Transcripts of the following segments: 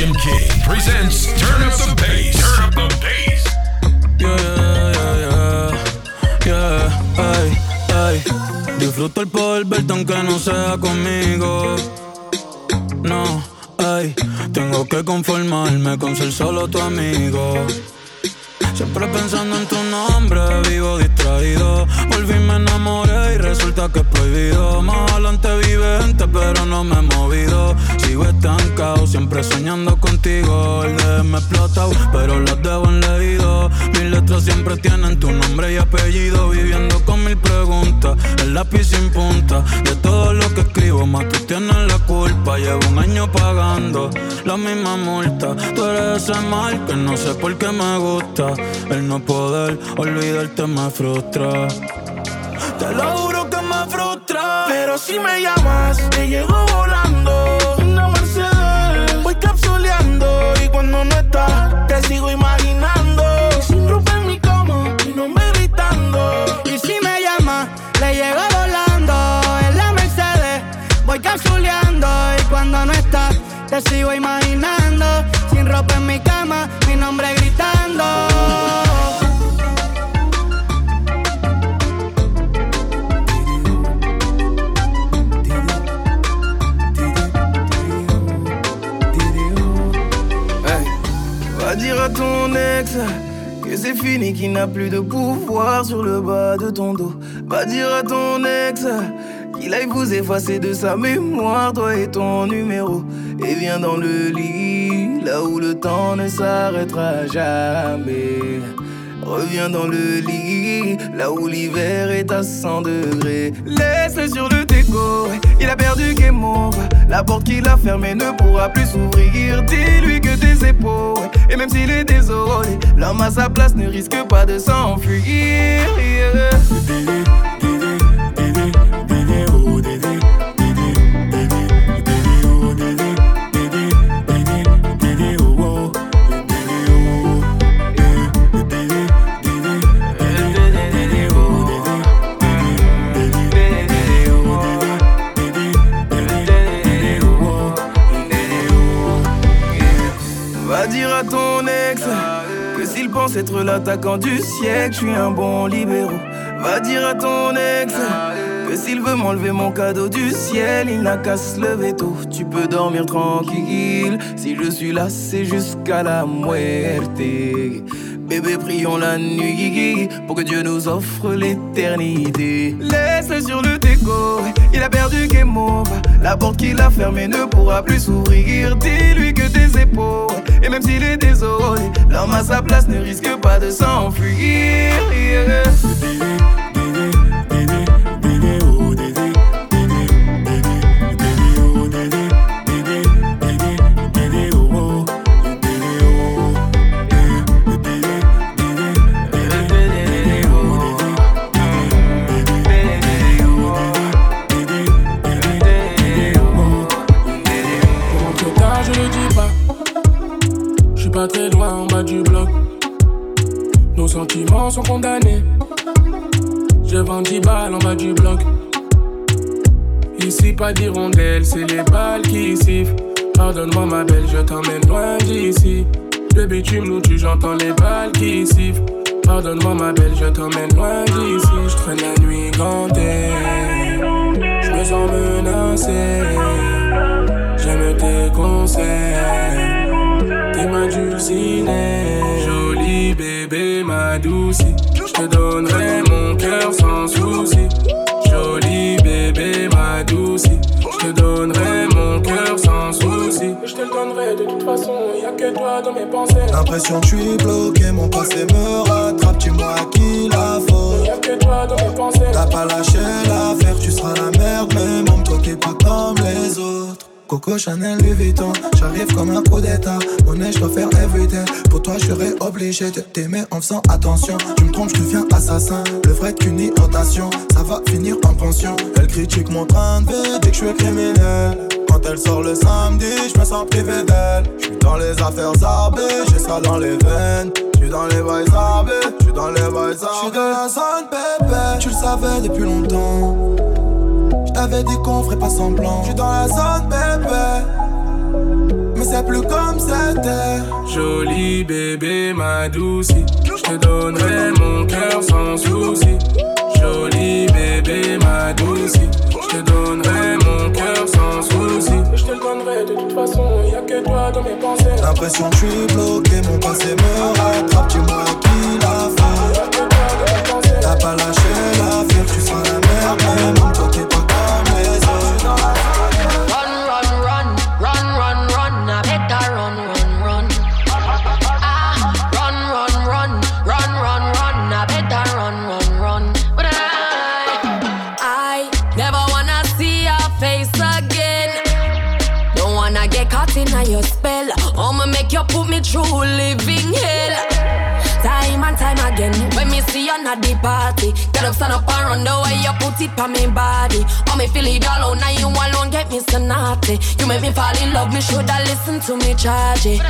William King presents Turn Up the Bass. Turn Up the Bass. Yeah, yeah, yeah, yeah, ay, ay. Disfruto el poder verte aunque no sea conmigo. No, ay, tengo que conformarme con ser solo tu amigo. Siempre pensando en tu nombre, vivo distraído. Volví, me enamoré y resulta que es prohibido. Más adelante vive gente, pero no me he movido. Sigo estancado, siempre soñando contigo. El de me explotado, pero las debo en leído. Mis letras siempre tienen tu nombre y apellido. Viviendo con mil preguntas, el lápiz sin punta. De todo lo que escribo, más tú tienes la culpa. Llevo un año pagando la misma multa. Tú eres ese mal que no sé por qué me gusta. El no poder olvidarte me frustra. Te lo juro que me frustra. Pero si me llamas, te llego volando. Una Mercedes, voy capsuleando. Y cuando no estás, te sigo imaginando. Sin ropa en mi cama, mi nombre gritando. Y si me llama, le llego volando. En la Mercedes, voy capsuleando. Y cuando no estás, te sigo imaginando. Sin ropa en mi cama, mi nombre gritando. Ex que c'est fini, qu'il n'a plus de pouvoir sur le bas de ton dos. Va dire à ton ex qu'il aille vous effacer de sa mémoire, toi et ton numéro. Et viens dans le lit, là où le temps ne s'arrêtera jamais. Reviens dans le lit, là où l'hiver est à 100 degrés. Laisse-le sur le il a perdu game over. La porte qu'il a fermée ne pourra plus s'ouvrir. Dis-lui que tes épaules, et même s'il est désolé, l'homme à sa place ne risque pas de s'enfuir. Être l'attaquant du siècle, je suis un bon libéraux. Va dire à ton ex que s'il veut m'enlever mon cadeau du ciel, il n'a qu'à se lever tôt. Tu peux dormir tranquille. Si je suis là, c'est jusqu'à la muerte. Bébé, prions la nuit pour que Dieu nous offre l'éternité. Laisse-le sur le déco, il a perdu game. La porte qu'il a fermée ne pourra plus s'ouvrir. Dis-lui que tes épaules, et même s'il est désolé, l'homme à sa place ne risque pas de s'enfuir. Ici, pas d'hirondelle, c'est les balles qui sifflent. Pardonne-moi, ma belle, je t'emmène loin d'ici. Le bitume nous tue, j'entends les balles qui sifflent. Pardonne-moi, ma belle, je t'emmène loin d'ici. Je traîne la nuit gantée. Je me sens menacé. J'aime tes conseils, t'es ma dulcinée. Jolie bébé, ma douce. Je te donnerai mon cœur sans souci. Je te donnerai mon cœur sans souci. Je te le donnerai de toute façon, y'a que toi dans mes pensées. L'impression que je suis bloqué, mon passé me rattrape, dis-moi à qui la faute. Y'a que toi dans mes pensées. T'as pas lâché l'affaire, tu seras la merde, même homme, toi qui pas comme les autres. Coco Chanel Louis Vuitton, j'arrive comme un coup d'état. Monnaie, je dois faire everyday. Pour toi, je serais obligé de t'aimer en faisant attention. Tu me trompes, je deviens assassin. Le vrai qu'une inondation, ça va finir en pension. Elle critique mon train de vie, dit que je suis criminel. Quand elle sort le samedi, je me sens privé d'elle. Je suis dans les affaires zarbées, j'ai ça dans les veines. Je suis dans les bails zarbés, je suis dans les bails zarbés. Je suis dans la zone, bébé, tu le savais depuis longtemps. T'avais dit qu'on ferait pas semblant. Je suis dans la zone, bébé. Mais c'est plus comme terre. Joli bébé, ma douce, je te donnerai mon cœur sans souci. Joli bébé, ma douce, je te donnerai mon cœur sans souci. Je te le donnerai de toute façon, y a que toi dans mes pensées. L'impression que je suis bloqué, mon passé me rattrape, tu moi qui la fait. T'as pas lâché l'affaire, tu seras la merde, même toi qui through living hell. Time and time again, when me see you at the party, get up, stand up and run the way you put it on me body. Oh, me feel it all out, now you alone get me so naughty. You make me fall in love, me shoulda listen to me charge it.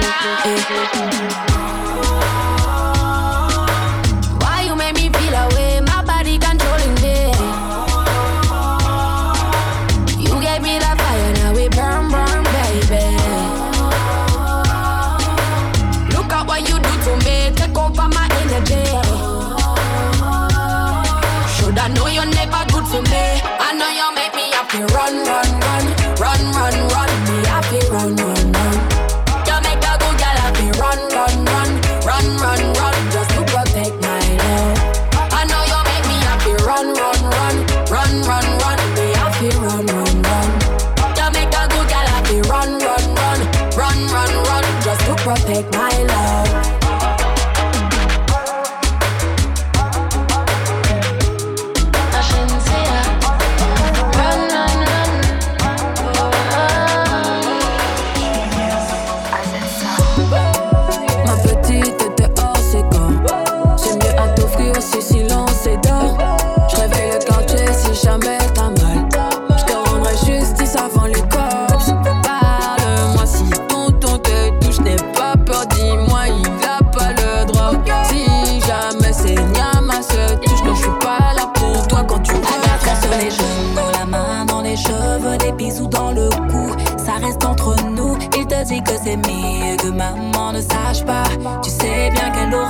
C'est mieux que maman ne sache pas. Tu sais bien qu'elle aura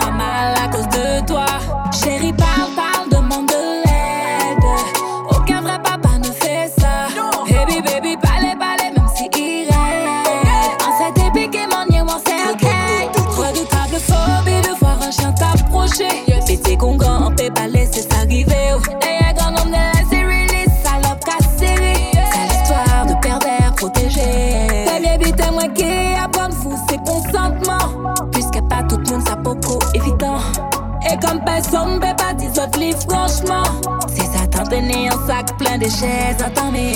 Si ça t'entraîne un sac plein de chaises, attends mes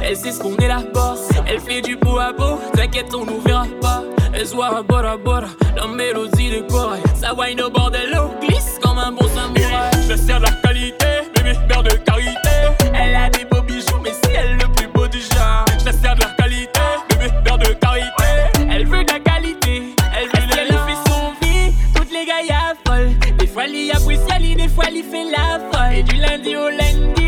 Elle sait ce qu'on élabore. Elle fait du beau à beau, t'inquiète, on nous verra pas. Elle soit à bord à bord, la mélodie de corail. Ça wine au bord de l'eau, glisse comme un bon samouraï. Hey, je sers la qualité, bébé, mère de carité. Elle a des beaux bijoux, mais c'est elle le plus beau du genre. Eh, je sers de la qualité, bébé, mère de carité. Elle veut de la qualité, elle veut de la Elle fait son vie, toutes les gars y. Des fois, elle y apprécie, des fois, elle y fait la folle. Et du lundi au lundi.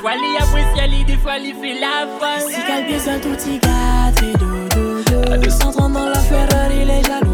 Fwa li apresye li, de fwa li fe la fwa Si kalke sa touti gatre, do do do A 230 dans la Ferrari, les jaloux.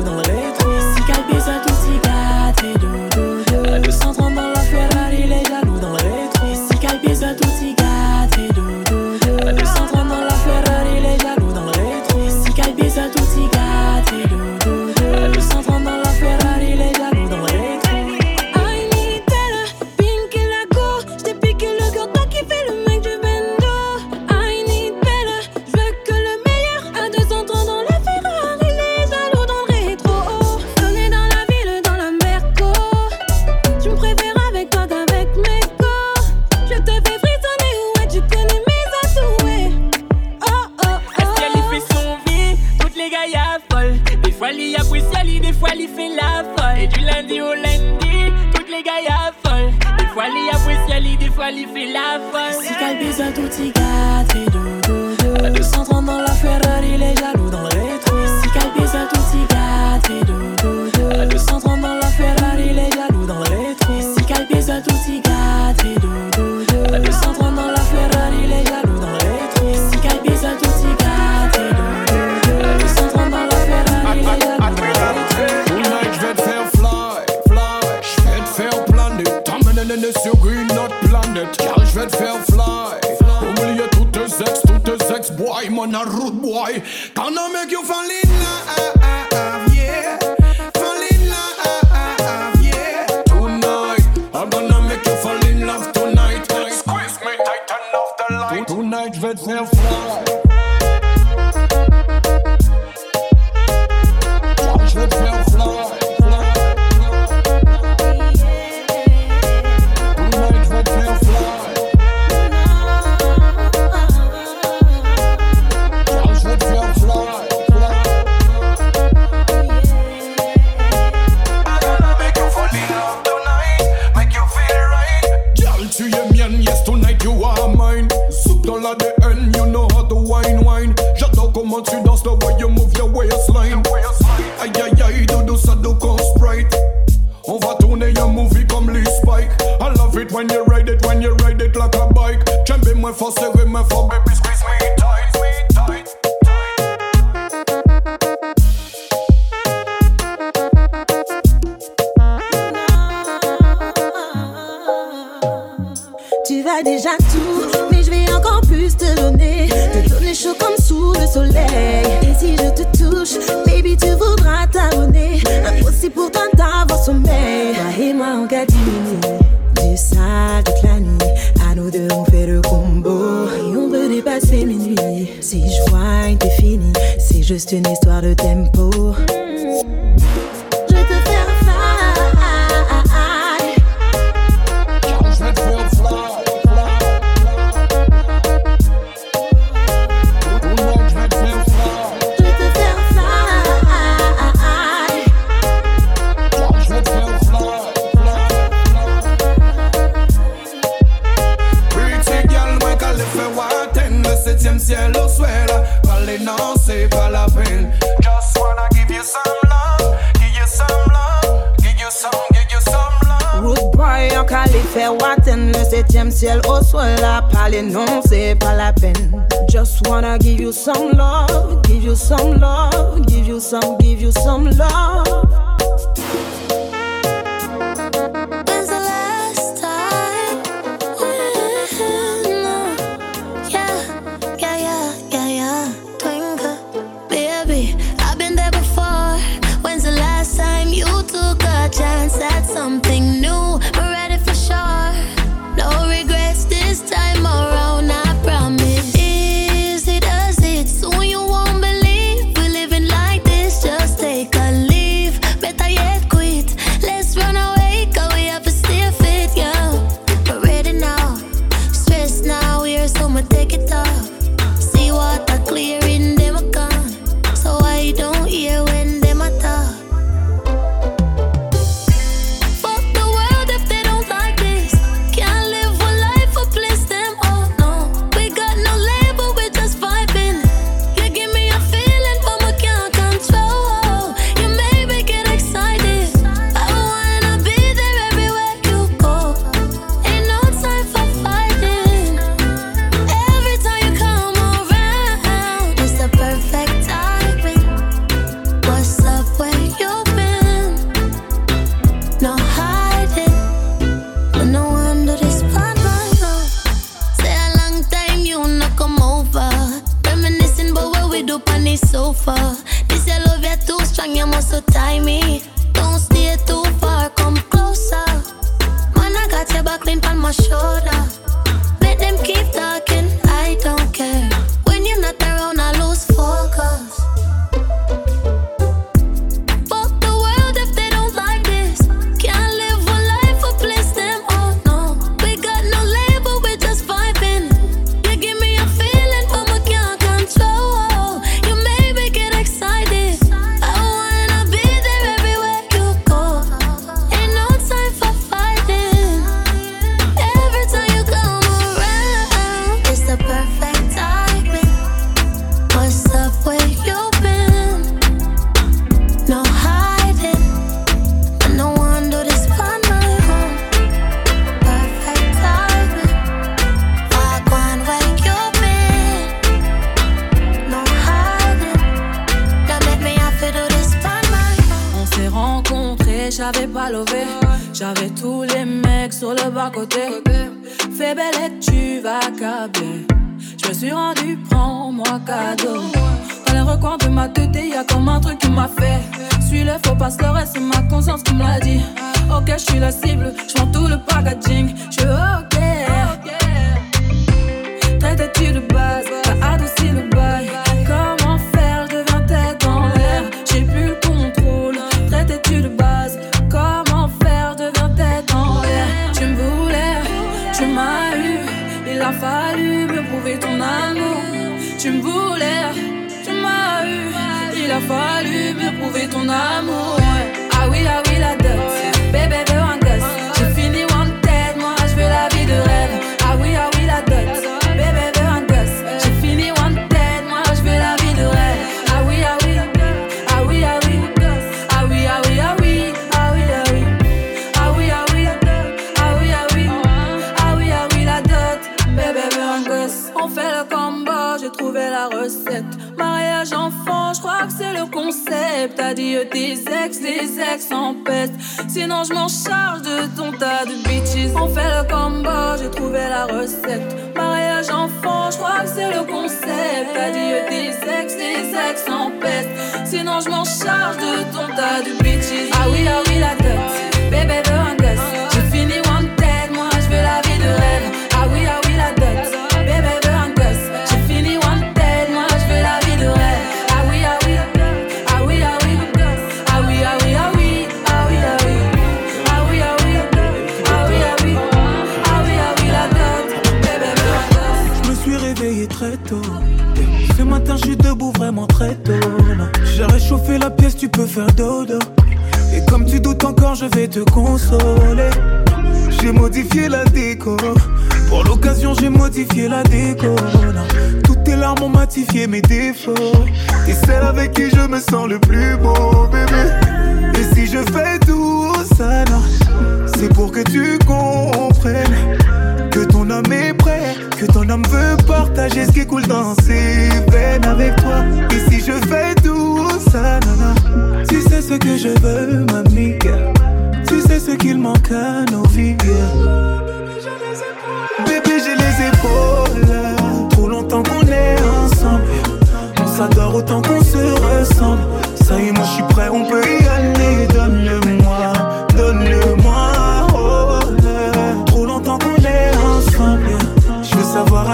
le plus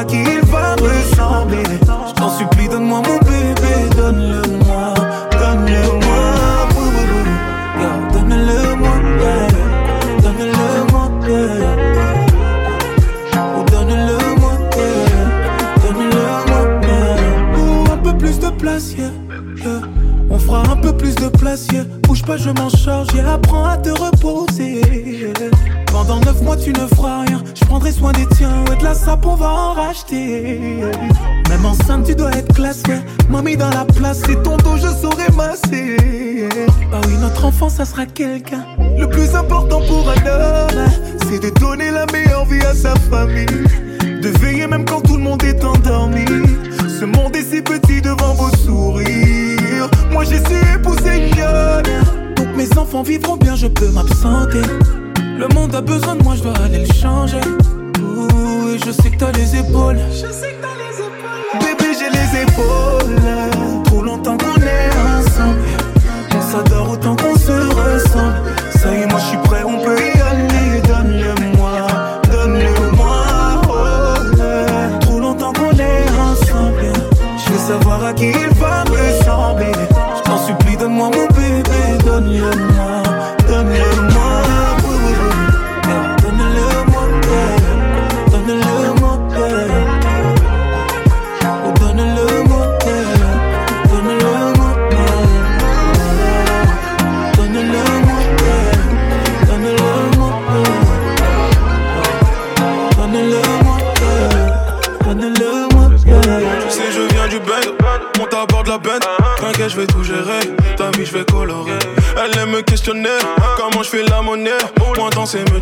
qui va ressembler. Je t'en supplie, donne-moi mon bébé, donne-le-moi, donne-le-moi. Donne-le-moi, donne-le-moi, yeah. Ou donne-le-moi, yeah. donne-le-moi, un peu plus de place. On fera un peu plus de place. Bouge pas, je m'en charge, yeah. Apprends à te reposer, Pendant neuf mois, tu ne feras rien prendrai soin des tiens. Ouais, de la sape, on va en racheter. Même enceinte, tu dois être classe. Ouais. Mamie dans la place, c'est ton dos, je saurai masser. Bah oui, notre enfant, ça sera quelqu'un. Le plus important pour un homme, c'est de donner la meilleure vie à sa famille. De veiller même quand tout le monde est endormi. Ce monde est si petit devant vos sourires. Moi, j'ai su épouser une Donc mes enfants vivront bien, je peux m'absenter. Le monde a besoin de moi, je dois aller le changer je sais que t'as les épaules. Je sais que t'as les épaules. Bébé, j'ai les épaules. Trop longtemps qu'on est ensemble. On s'adore autant qu'on se ressemble. Ça y est, moi je suis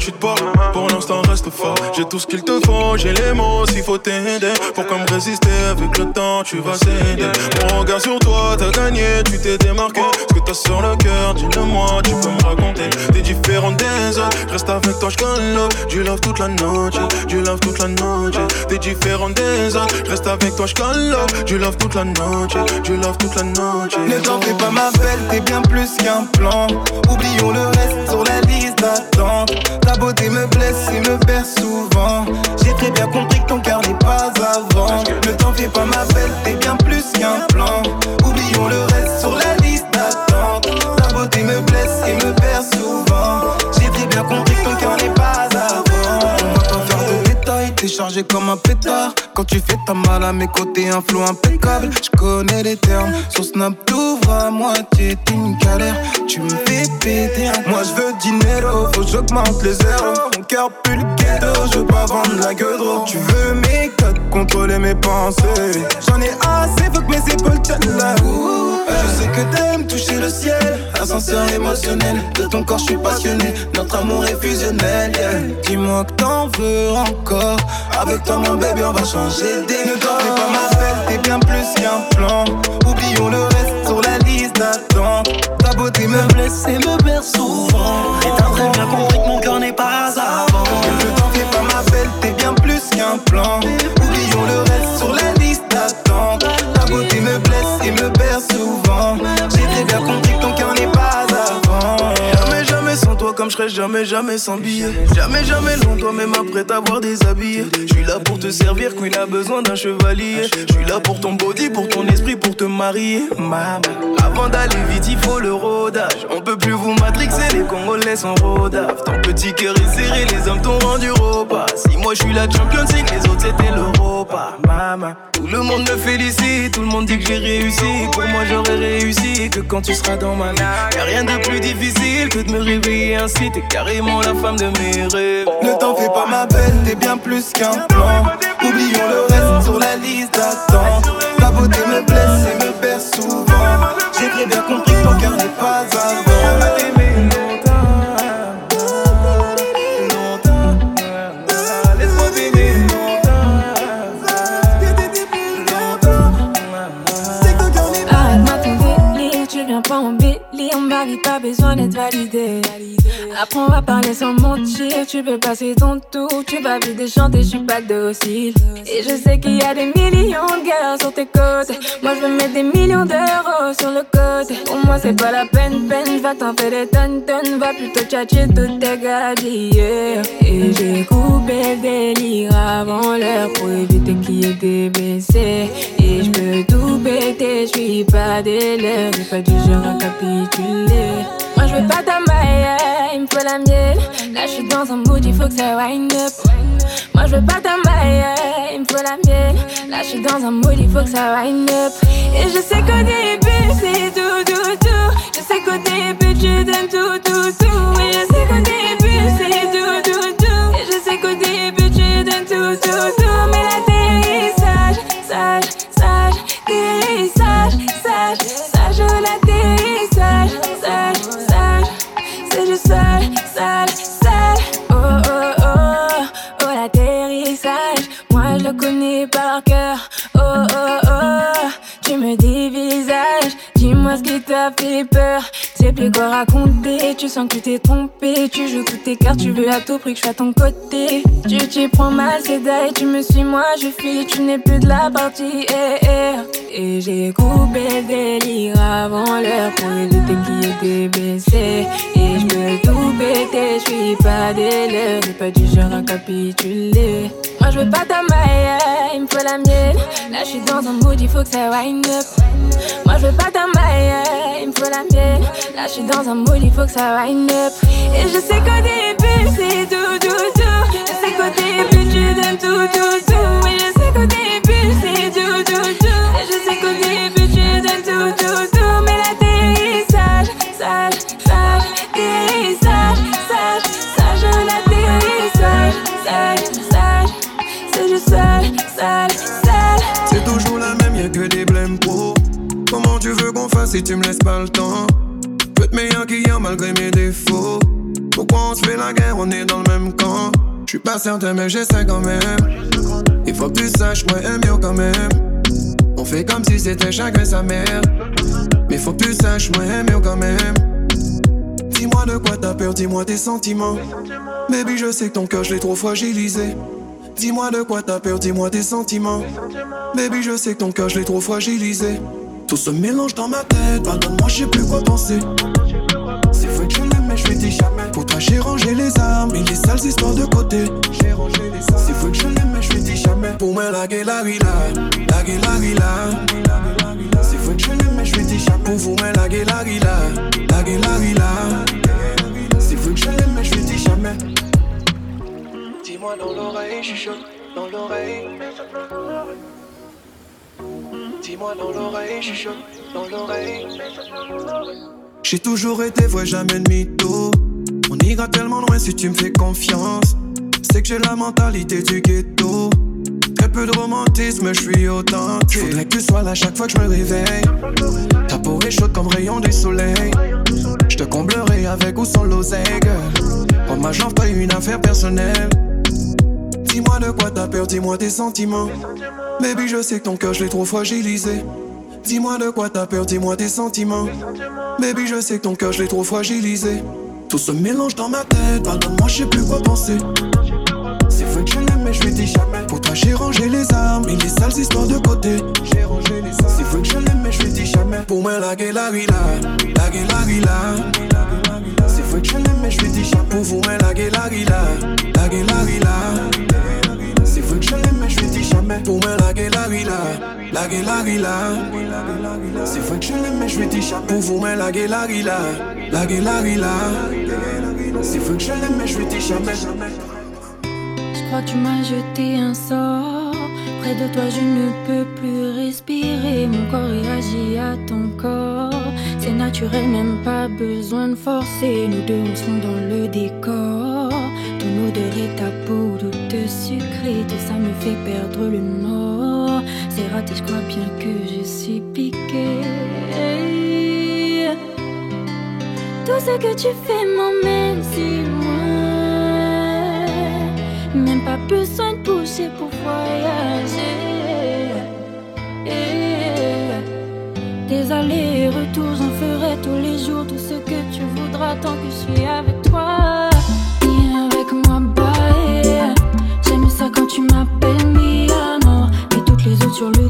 tu te portes. Pour l'instant, reste fort. J'ai tout ce qu'il te faut. J'ai les mots s'il faut t'aider. Pour comme résister avec le temps, tu vas céder. Mon regard sur toi, t'as gagné. Tu t'es démarqué. Ce que t'as sur le cœur, dis-le-moi. Tu peux me raconter. T'es différent des. Reste avec toi, je Du love toute la noche. Du love toute la noche. T'es différent des autres. Reste avec toi, je Du love toute la noche. Du love toute la noche. Ne t'en fais pas ma belle, t'es bien plus qu'un plan. Oublions le reste sur la liste d'attente. À mes côtés, un flow impeccable. Je connais les termes. Sur Snap, t'ouvres à moitié, t'es une galère. Tu me fais péter un Moi, je veux dinero, faut que j'augmente les zéros. Mon cœur pue le ghetto, je veux pas vendre la gueule Tu veux mes codes, contrôler mes pensées. J'en ai assez, faut que mes épaules tiennent la roue. Je sais que t'aimes toucher le ciel. Ascenseur émotionnel, de ton corps, je suis passionné. Notre amour est fusionnel, Dis-moi que t'en veux encore. Avec toi, mon bébé, on va changer. Ne t'en fais pas ma belle, t'es bien plus qu'un plan. Oublions le liste d'attente. Ta beauté me blesse et me perd souvent. Et t'as très bien compris que mon cœur n'est pas avant. Ne t'en fais pas ma belle, t'es bien plus qu'un plan. Oublions le reste sur la liste d'attente. Ta beauté me blesse et me perd souvent. J'ai très bien compris je serais jamais, jamais sans billet. Jamais, jamais loin toi, même après t'avoir déshabillé. Je suis là pour te servir, Queen a besoin d'un chevalier. Je suis là pour ton body, pour ton esprit, pour te marier. Maman, avant d'aller vite, il faut le rodage. On peut plus vous matrixer, les Congolais sont rodaf. Ton petit cœur est serré, les hommes t'ont rendu repas. Si moi je suis la champion, c'est que les autres c'était l'Europa. Maman, tout le monde me félicite, tout le monde dit que j'ai réussi. Pour moi, j'aurais réussi que quand tu seras dans ma vie. Y'a rien de plus difficile que de me réveiller ainsi. T'es carrément la femme de mes rêves. Ne t'en fais pas, ma belle, t'es bien plus qu'un plan. Oublions le reste sur la liste d'attente. Ta beauté me blesse et me perd souvent. J'ai très bien compris que ton cœur n'est pas avant. On ma vie, pas besoin d'être validé. Apprends à parler sans mentir, tu peux passer ton tour, tu vas vite chanter, je suis pas docile. Et je sais qu'il y a des millions de gars sur tes côtes. Moi je veux mettre des millions d'euros sur le côté. Pour moi c'est pas la peine, peine, va t'en faire des tonnes, tonnes, va plutôt tchatcher toutes tes yeah. Et j'ai coupé le délire avant l'heure pour éviter qu'il y ait des BC. Et je peux tout péter, je suis pas des lèvres, pas du genre à capituler. Moi je veux pas ta maille, il me faut la mienne. Là je suis dans un mood, il faut que ça wind up. Moi je veux pas ta maille, il me faut la mienne. Là je suis dans un mood, il faut que ça wind up. Et je sais qu'au début c'est tout, tout, tout. Je sais qu'au début tu donnes tout, tout, tout. Et je sais qu'au début c'est tout, tout, tout. Et je sais qu'au début tu donnes tout, tout, tout. Dis-moi ce t'a fait peur. C'est plus quoi raconter. Tu sens que t'es trompé. Tu joues toutes tes cartes. Tu veux à tout prix que je sois à ton côté. Tu t'y prends mal, c'est d'ailleurs. Tu me suis, moi je fuis. Tu n'es plus de la partie. eh, eh. Et j'ai coupé le délire avant l'heure éviter qu'il y ait des BC. Et je tout péter, je suis pas lèvres, j'ai pas du genre à capituler. Moi je veux pas ta maille, il me faut la mienne. Là je suis dans un mood, il faut que ça wind up. Moi je veux pas ta maille, il me faut la mienne. Là je suis dans un mood, il faut que ça wind up. Et je sais qu'au début c'est tout, tout, tout. Je sais qu'au début tu donnes tout, tout, tout. Et je sais qu'au début si tu me laisses pas le temps. Peut être meilleur qu'hier malgré mes défauts. Pourquoi on se fait la guerre, on est dans le même camp. Je suis pas certain, mais j'essaie quand même. Il faut que tu saches, moi, aime quand même. On fait comme si c'était chacun sa mère. Mais faut que tu saches, moi, aime quand même. Dis-moi de quoi t'as peur, dis-moi tes sentiments. Baby, je sais que ton cœur, je l'ai trop fragilisé. Dis-moi de quoi t'as peur, dis-moi tes sentiments. Baby, je sais que ton cœur, je l'ai trop fragilisé. Tout se mélange dans ma tête, pardonne-moi, je sais plus quoi penser. C'est vrai que je l'aime, mais je lui dis jamais. Pour toi, j'ai rangé les armes et les sales histoires de côté. J'ai rangé les armes. C'est vrai que je l'aime, mais je lui dis jamais. Pour moi, la gueule, la la gueule, la villa. C'est vrai que je l'aime, mais je lui dis jamais. Pour vous, la gueule, la villa, la gueule, la villa. C'est vrai que je l'aime, mais je lui dis jamais. Dis-moi dans l'oreille, chuchote dans l'oreille. Dis-moi dans l'oreille, chuchote dans l'oreille. J'ai toujours été vrai, jamais de mytho. On ira tellement loin si tu me fais confiance. C'est que j'ai la mentalité du ghetto. Très peu de romantisme, je suis authentique. Faudrait que tu sois là chaque fois que je me réveille. Ta peau est chaude comme rayon du soleil. Je te comblerai avec ou sans l'oseille, girl. Pour ma jambe, pas une affaire personnelle. Dis-moi de quoi t'as peur, dis-moi tes sentiments. Baby, je sais que ton cœur, je l'ai trop fragilisé. Dis-moi de quoi t'as peur, dis-moi tes sentiments. Baby, je sais que ton cœur, je l'ai trop fragilisé. Tout se mélange dans ma tête, pardonne-moi, je sais plus quoi penser. C'est vrai que je l'aime, mais je lui dis jamais. Pour toi, j'ai rangé les armes et les sales histoires de côté. J'ai rangé les armes. C'est vrai que je l'aime, mais je lui dis jamais. Pour moi, la gueule, la villa, la gueule, la. Je l'aime, mais je lui dis jamais. Pour vous, mais la gueule, la villa, la gueule, la villa. C'est je l'aime, mais je lui dis jamais. Pour moi, la gueule, la villa, la gueule, la villa. C'est je l'aime, mais je lui dis jamais. Pour vous, mais la gueule, la villa, la gueule, la villa. C'est je l'aime, mais je lui dis jamais. Je crois que tu m'as jeté un sort. Près de toi, je ne peux plus respirer. Mon corps réagit à ton corps. C'est naturel, même pas besoin de forcer. Nous deux, on se dans le décor. Ton odeur et ta peau toute sucrée. Tout ça me fait perdre le nord. C'est raté, je crois bien que je suis piqué. Tout ce que tu fais m'emmène si loin. Même pas besoin de pousser pour voyager. Des allers-retours, j'en ferai tous les jours tout ce que tu voudras tant que je suis avec toi. Viens avec moi, bye. J'aime ça quand tu m'appelles mi amour. Et toutes les autres sur le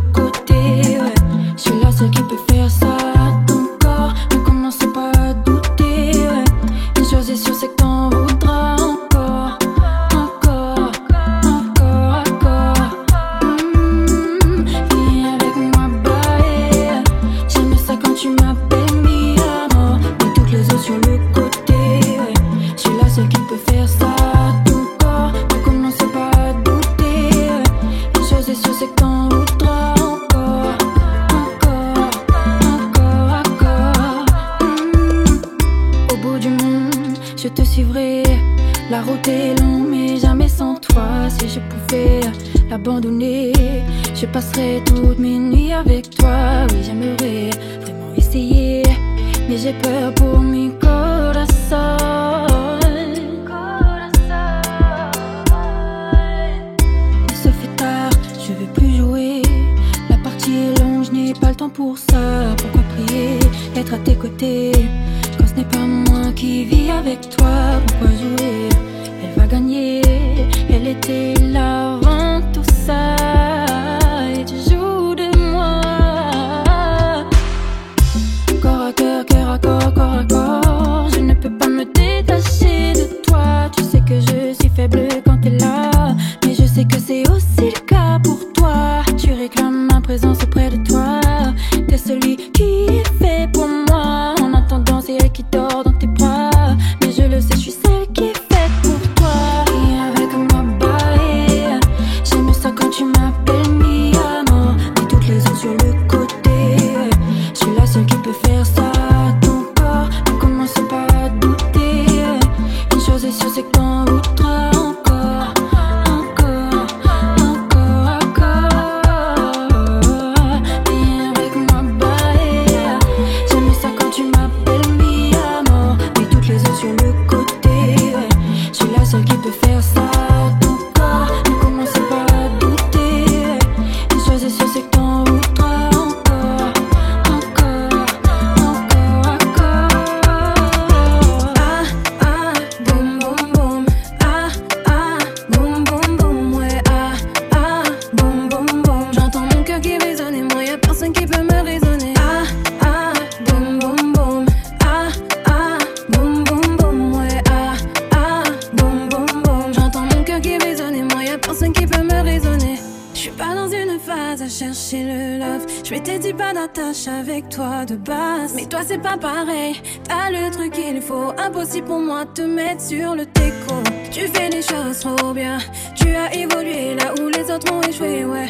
d'attache avec toi de base. Mais toi, c'est pas pareil. T'as le truc qu'il faut. Impossible pour moi de te mettre sur le déco. Tu fais les choses trop bien. Tu as évolué là où les autres ont échoué, ouais.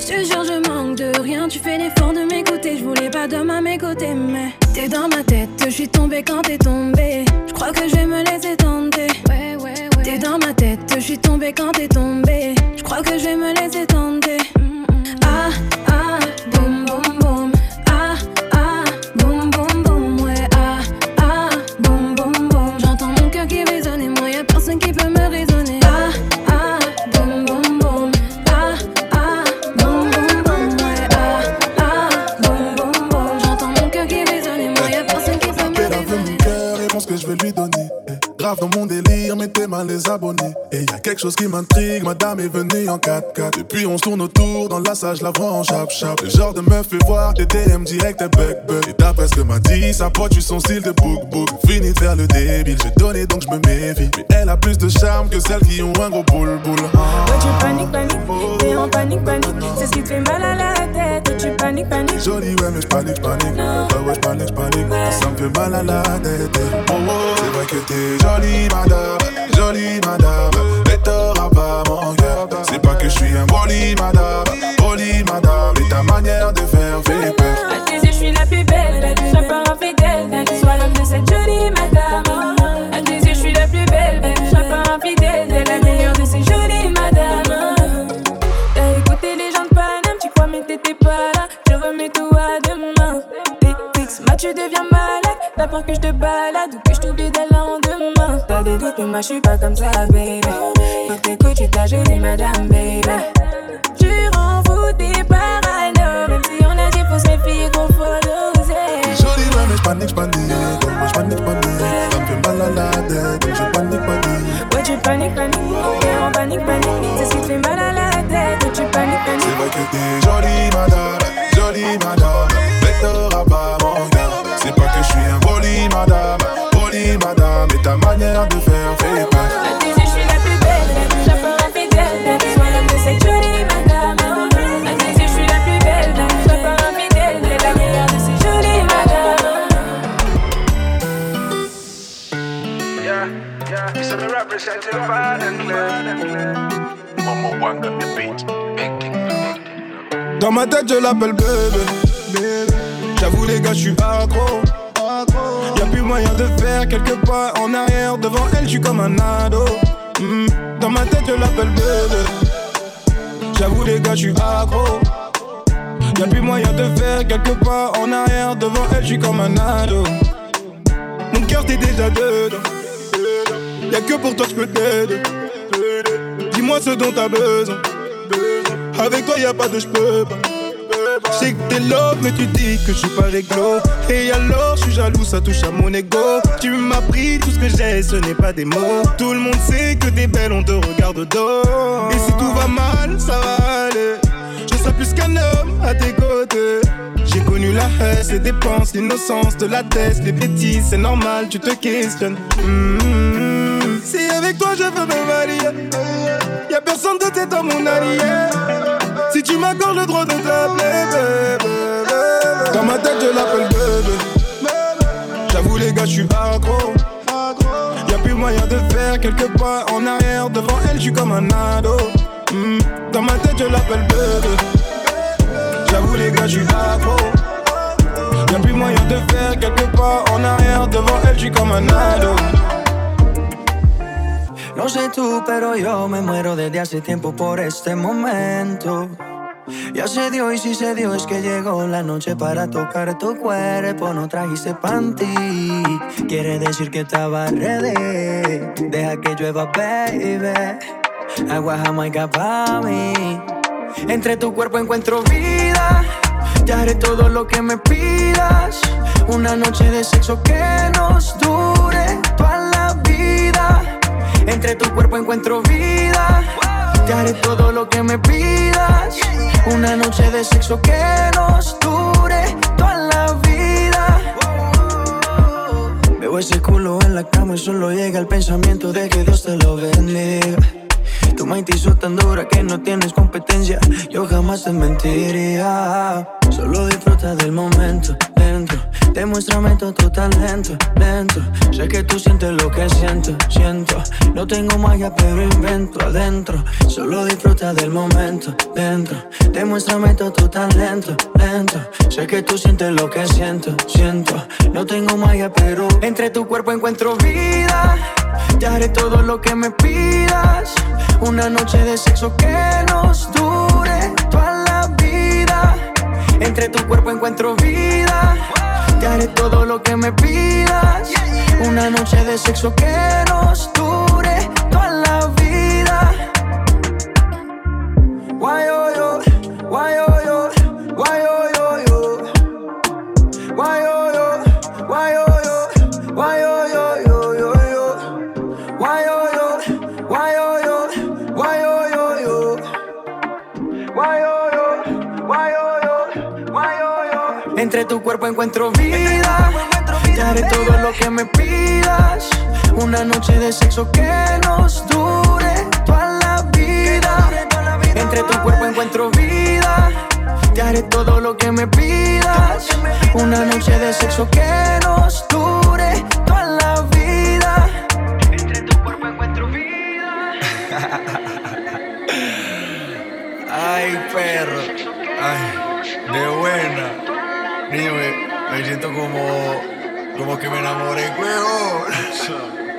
Je te jure, je manque de rien. Tu fais l'effort de m'écouter. Je voulais pas d'homme à mes côtés, mais t'es dans ma tête. Je suis tombée quand t'es tombée. Je crois que je vais me laisser tenter. Ouais, ouais, ouais. T'es dans ma tête. Je suis tombée quand t'es tombée. Je crois que je vais me laisser tenter. yeah. Grave dans mon délire, mettez mal les abonnés. Et y a quelque chose qui m'intrigue, madame est venue en 4x4. Depuis on se tourne autour, dans la salle, je la vois en chap chap. Le genre de meuf fait voir des DM direct et bug bug. Et d'après ce que m'a dit, sa pote, tu son style de book book. Fini de faire le débile, j'ai donné donc je me méfie. Mais elle a plus de charme que celles qui ont un gros boule boule. Ouais, tu paniques, paniques, t'es en panique, panique. C'est ce qui te fait mal à la tête. Ouais, tu paniques, paniques. Jolie, ouais, mais j'panique, j'panique. Ouais, ouais, j'panique, j'panique. Ça me fait mal à la tête. Oh, oh, c'est vrai que t'es jolie, madame. Jolie, madame. Mais t'auras pas mon cœur. C'est pas que je suis un poli, madame. Poli, madame. Et ta manière de faire fait peur. À tes yeux, je suis la plus belle. La plus pas infidèle. Sois l'homme de cette jolie madame. À tes yeux, je suis la plus belle. Belle, sois pas infidèle. T'es la meilleure de ces jolies madames. T'as écouté les gens de Paname. Tu crois, mais t'étais pas là. Je remets tout à demain. Tes moi, tu deviens malade. T'as que je te balade ou que je t'oublie le lendemain. T'as des doutes, mais moi, je suis pas comme ça, baby. Faut t'écouter, tu t'as jolie madame, baby. Tu rends fou tes parano. Même si on a dit faut se méfier qu'on faut doser. Jolie, ouais, mais j'panique, j'panique. Ouais, moi j'panique, j'panique. Ça me fait mal à la tête. Donc je panique, panique. Ouais, tu paniques, paniques. T'es en panique, panique. C'est ce qui te fait mal à la tête. Ouais, tu paniques, C'est paniques. vrai que t'es jolie, madame. Dans ma tête, je l'appelle bébé. J'avoue, les gars, je suis accro. Y'a plus moyen de faire quelques pas en arrière. Devant elle, je suis comme un ado. Mm. Dans ma tête, je l'appelle bébé. J'avoue, les gars, je suis accro. Y'a plus moyen de faire quelques pas en arrière. Devant elle, je suis comme un ado. Mon cœur, t'es déjà dedans. Y'a que pour toi, je peux t'aider. Ce dont t'as besoin. Avec toi, y'a pas de j'peux pas. J'sais que t'es love, mais tu dis que je suis pas réglo. Et alors, je suis jaloux, ça touche à mon ego. Tu m'as pris tout ce que j'ai, ce n'est pas des mots. Tout le monde sait que t'es belle, on te regarde dos. Et si tout va mal, ça va aller. Je serai plus qu'un homme à tes côtés. J'ai connu la haine, les dépenses, l'innocence de la tête, les bêtises, c'est normal, tu te questionnes. Mm. Si avec toi je veux me marier, personne de dans mon allié. Si tu m'accordes le droit de t'appeler bébé. Dans ma tête, je l'appelle bébé. J'avoue, les gars, je suis accro. Y'a plus moyen de faire quelques pas en arrière. Devant elle, je suis comme un ado. Mm. Dans ma tête, je l'appelle bébé. J'avoue, les gars, je suis accro. Y'a plus moyen de faire quelques pas en arrière. Devant elle, je suis comme un ado. No sé tú, pero yo me muero desde hace tiempo por este momento. Ya se dio y si se dio es que llegó la noche para tocar tu cuerpo. No trajiste panty, quiere decir que estaba ready. Deja que llueva, baby. Agua jamaica pa' mí. Entre tu cuerpo encuentro vida. Te haré todo lo que me pidas. Una noche de sexo que nos dure toda la vida. Entre tu cuerpo encuentro vida. Te haré todo lo que me pidas. Una noche de sexo que nos dure toda la vida. Veo ese culo en la cama y solo llega el pensamiento de que Dios te lo bendiga. Tu mente hizo tan dura que no tienes competencia. Yo jamás te mentiría. Solo disfruta del momento, dentro. Demuéstrame todo tu talento, lento. Sé que tú sientes lo que siento, siento. No tengo magia, pero invento adentro. Solo disfruta del momento, dentro. Demuéstrame todo tu talento, lento. Sé que tú sientes lo que siento, siento. No tengo magia, pero entre tu cuerpo encuentro vida. Te haré todo lo que me pidas. Una noche de sexo que nos dure toda la vida. Entre tu cuerpo encuentro vida. Te haré todo lo que me pidas. Una noche de sexo que nos dure toda la vida. Oh yo, why encuentro vida. Te haré todo lo que me pidas. Una noche de sexo que nos dure toda la vida. Entre tu cuerpo encuentro vida. Te haré todo lo que me pidas. Una noche de sexo que que me enamoré, huevón.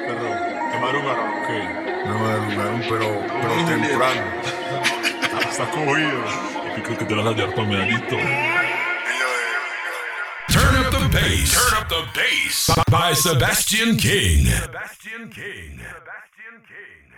Perro, ¿te madrugaron? ¿Qué? Me madrugaron, pero, pero temprano. Ah, Estás cogido. ¿Qué crees que te vas a llevar para medallito? Turn up the bass. Turn up the bass. By Sebastian King. Sebastian King. Sebastian King.